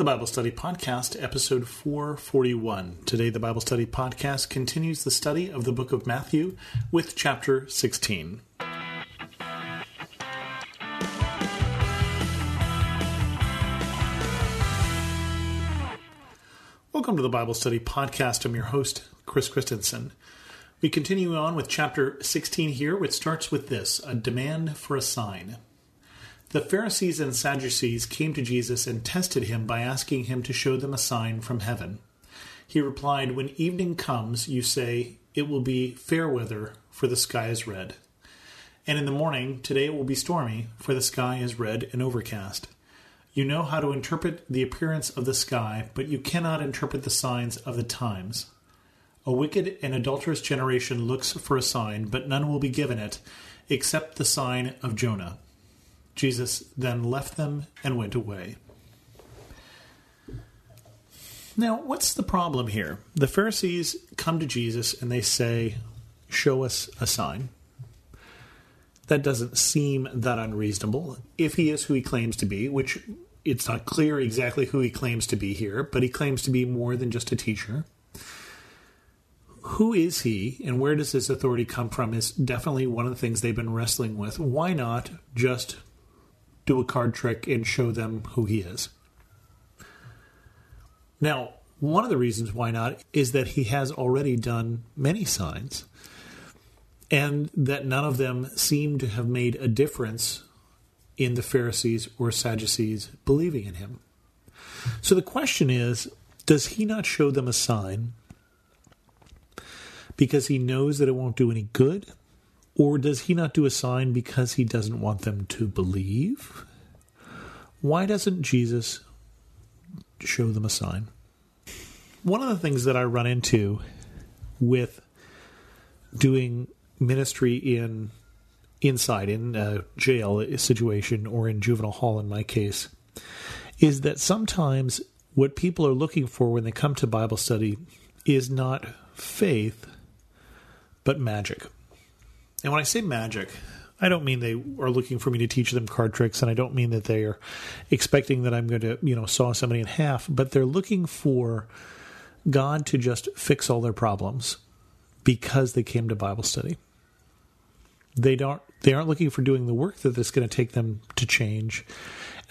the Bible Study Podcast, episode 441. Today, the Bible Study Podcast continues the study of the book of Matthew with chapter 16. Welcome to the Bible Study Podcast. I'm your host, Chris Christensen. We continue on with chapter 16 here, which starts with this a demand for a sign. The Pharisees and Sadducees came to Jesus and tested him by asking him to show them a sign from heaven. He replied, When evening comes, you say, It will be fair weather, for the sky is red. And in the morning, today it will be stormy, for the sky is red and overcast. You know how to interpret the appearance of the sky, but you cannot interpret the signs of the times. A wicked and adulterous generation looks for a sign, but none will be given it, except the sign of Jonah. Jesus then left them and went away. Now, what's the problem here? The Pharisees come to Jesus and they say, Show us a sign. That doesn't seem that unreasonable if he is who he claims to be, which it's not clear exactly who he claims to be here, but he claims to be more than just a teacher. Who is he and where does his authority come from is definitely one of the things they've been wrestling with. Why not just do a card trick and show them who he is. Now, one of the reasons why not is that he has already done many signs, and that none of them seem to have made a difference in the Pharisees or Sadducees believing in him. So the question is does he not show them a sign because he knows that it won't do any good? Or does he not do a sign because he doesn't want them to believe? Why doesn't Jesus show them a sign? One of the things that I run into with doing ministry in inside in a jail situation or in juvenile hall in my case is that sometimes what people are looking for when they come to Bible study is not faith but magic. And when I say magic, I don't mean they are looking for me to teach them card tricks, and I don't mean that they are expecting that I'm going to, you know, saw somebody in half, but they're looking for God to just fix all their problems because they came to Bible study. They don't they aren't looking for doing the work that is going to take them to change.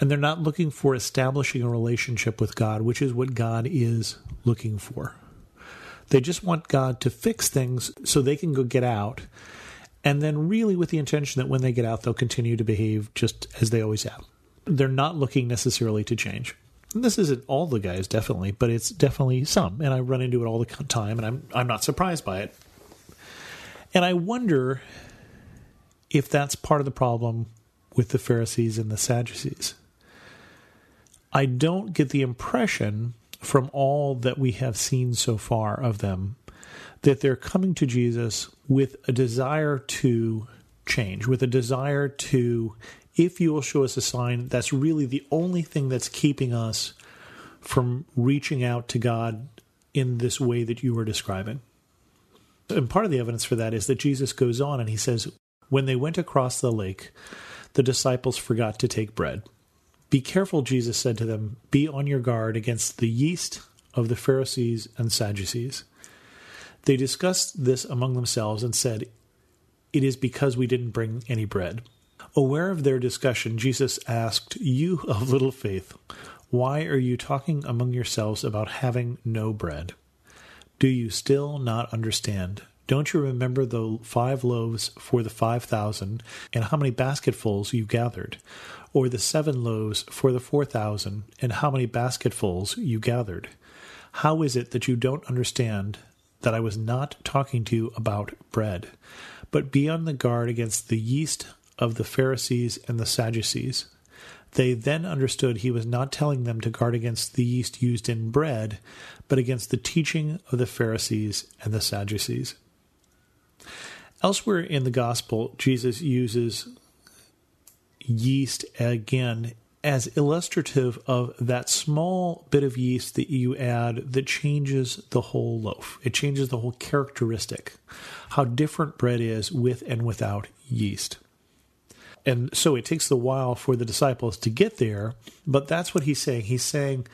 And they're not looking for establishing a relationship with God, which is what God is looking for. They just want God to fix things so they can go get out and then really with the intention that when they get out, they'll continue to behave just as they always have. They're not looking necessarily to change. And this isn't all the guys, definitely, but it's definitely some, and I run into it all the time, and I'm I'm not surprised by it. And I wonder if that's part of the problem with the Pharisees and the Sadducees. I don't get the impression from all that we have seen so far of them that they're coming to Jesus with a desire to change, with a desire to, if you will show us a sign, that's really the only thing that's keeping us from reaching out to God in this way that you were describing. And part of the evidence for that is that Jesus goes on and he says, When they went across the lake, the disciples forgot to take bread. Be careful, Jesus said to them, be on your guard against the yeast of the Pharisees and Sadducees. They discussed this among themselves and said, It is because we didn't bring any bread. Aware of their discussion, Jesus asked, You of little faith, why are you talking among yourselves about having no bread? Do you still not understand? Don't you remember the five loaves for the five thousand, and how many basketfuls you gathered? Or the seven loaves for the four thousand, and how many basketfuls you gathered? How is it that you don't understand that I was not talking to you about bread, but be on the guard against the yeast of the Pharisees and the Sadducees. They then understood he was not telling them to guard against the yeast used in bread, but against the teaching of the Pharisees and the Sadducees. Elsewhere in the Gospel, Jesus uses yeast again as illustrative of that small bit of yeast that you add that changes the whole loaf. It changes the whole characteristic, how different bread is with and without yeast. and so it takes a while for the disciples to get there. But that's what he's saying. He's saying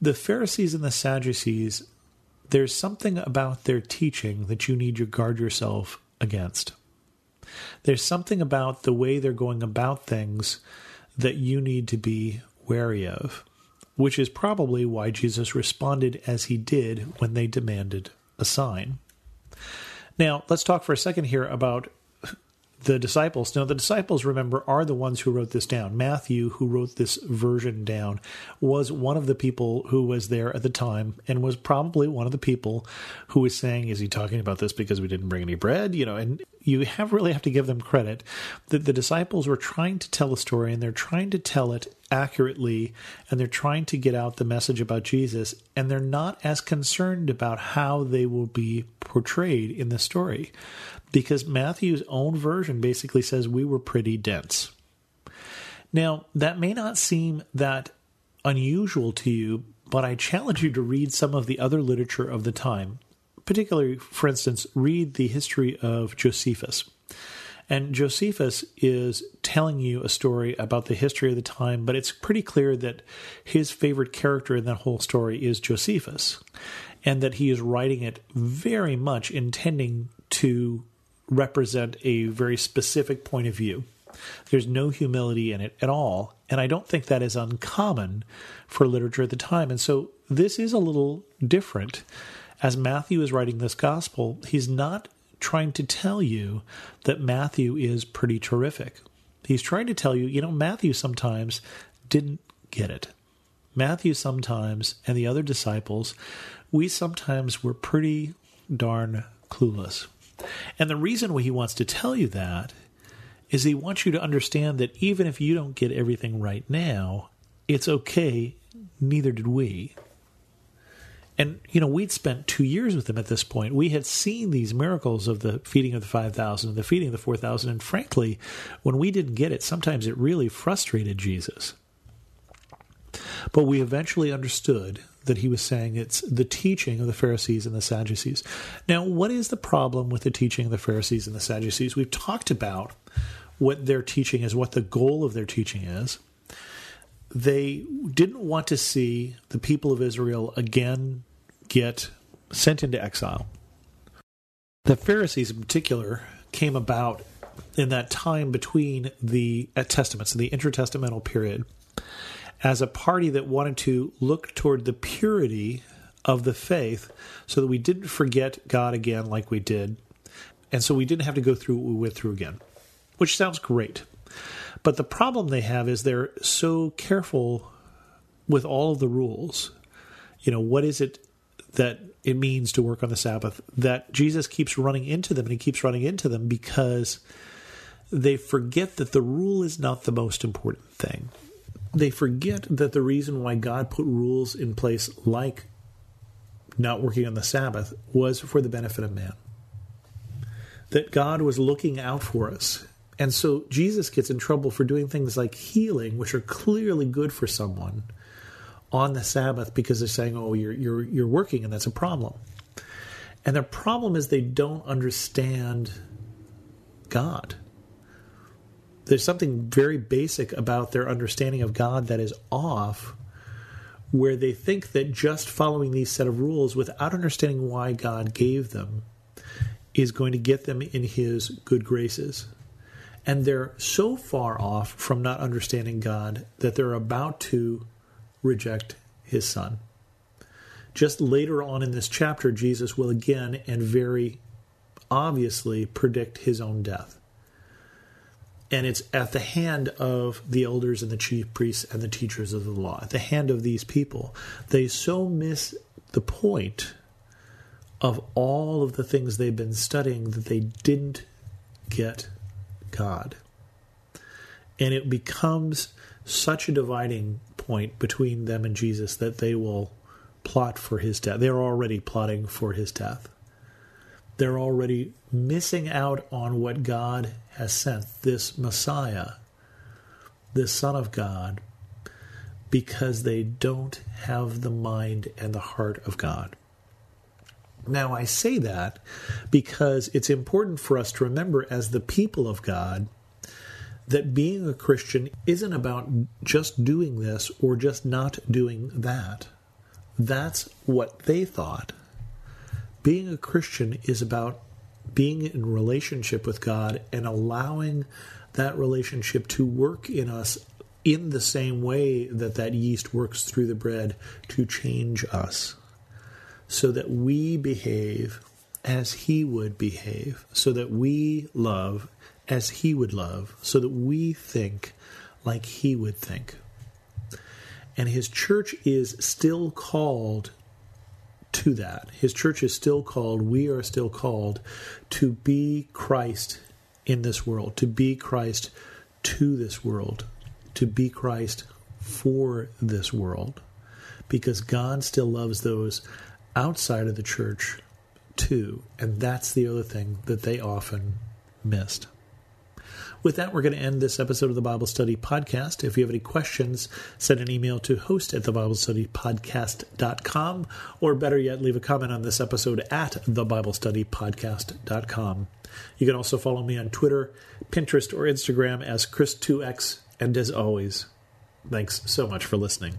the Pharisees and the Sadducees, there's something about their teaching that you need to guard yourself against. There's something about the way they're going about things that you need to be wary of, which is probably why Jesus responded as he did when they demanded a sign. Now, let's talk for a second here about the disciples. Now, the disciples, remember, are the ones who wrote this down. Matthew, who wrote this version down, was one of the people who was there at the time and was probably one of the people who was saying, Is he talking about this because we didn't bring any bread? You know, and you have really have to give them credit that the disciples were trying to tell a story and they're trying to tell it accurately and they're trying to get out the message about Jesus and they're not as concerned about how they will be portrayed in the story because Matthew's own version basically says we were pretty dense. Now, that may not seem that unusual to you, but I challenge you to read some of the other literature of the time. Particularly, for instance, read the history of Josephus. And Josephus is telling you a story about the history of the time, but it's pretty clear that his favorite character in that whole story is Josephus, and that he is writing it very much intending to represent a very specific point of view. There's no humility in it at all. And I don't think that is uncommon for literature at the time. And so this is a little different. As Matthew is writing this gospel, he's not trying to tell you that Matthew is pretty terrific. He's trying to tell you, you know, Matthew sometimes didn't get it. Matthew sometimes, and the other disciples, we sometimes were pretty darn clueless. And the reason why he wants to tell you that is he wants you to understand that even if you don't get everything right now, it's okay. Neither did we. And, you know, we'd spent two years with him at this point. We had seen these miracles of the feeding of the 5,000 and the feeding of the 4,000. And frankly, when we didn't get it, sometimes it really frustrated Jesus. But we eventually understood that he was saying it's the teaching of the Pharisees and the Sadducees. Now, what is the problem with the teaching of the Pharisees and the Sadducees? We've talked about what their teaching is, what the goal of their teaching is. They didn't want to see the people of Israel again get sent into exile. The Pharisees, in particular, came about in that time between the Testaments, in the intertestamental period as a party that wanted to look toward the purity of the faith so that we didn't forget God again like we did. And so we didn't have to go through what we went through again, which sounds great. But the problem they have is they're so careful with all of the rules. You know, what is it that it means to work on the Sabbath? That Jesus keeps running into them and he keeps running into them because they forget that the rule is not the most important thing they forget that the reason why God put rules in place like not working on the Sabbath was for the benefit of man. That God was looking out for us. And so Jesus gets in trouble for doing things like healing, which are clearly good for someone on the Sabbath because they're saying, "Oh, you're you're you're working and that's a problem." And the problem is they don't understand God there's something very basic about their understanding of God that is off, where they think that just following these set of rules without understanding why God gave them is going to get them in His good graces. And they're so far off from not understanding God that they're about to reject His Son. Just later on in this chapter, Jesus will again and very obviously predict His own death and it's at the hand of the elders and the chief priests and the teachers of the law, at the hand of these people. They so miss the point of all of the things they've been studying that they didn't get God. And it becomes such a dividing point between them and Jesus that they will plot for his death. They're already plotting for his death. They're already missing out on what God has sent, this Messiah, this Son of God, because they don't have the mind and the heart of God. Now, I say that because it's important for us to remember, as the people of God, that being a Christian isn't about just doing this or just not doing that. That's what they thought. Being a Christian is about being in relationship with God and allowing that relationship to work in us in the same way that that yeast works through the bread to change us so that we behave as he would behave, so that we love as he would love, so that we think like he would think. And his church is still called to that. His church is still called, we are still called to be Christ in this world, to be Christ to this world, to be Christ for this world. Because God still loves those outside of the church too. And that's the other thing that they often missed. With that, we're going to end this episode of the Bible Study Podcast. If you have any questions, send an email to host at thebiblestudypodcast.com, or better yet, leave a comment on this episode at thebiblestudypodcast.com. You can also follow me on Twitter, Pinterest, or Instagram as Chris2x. And as always, thanks so much for listening.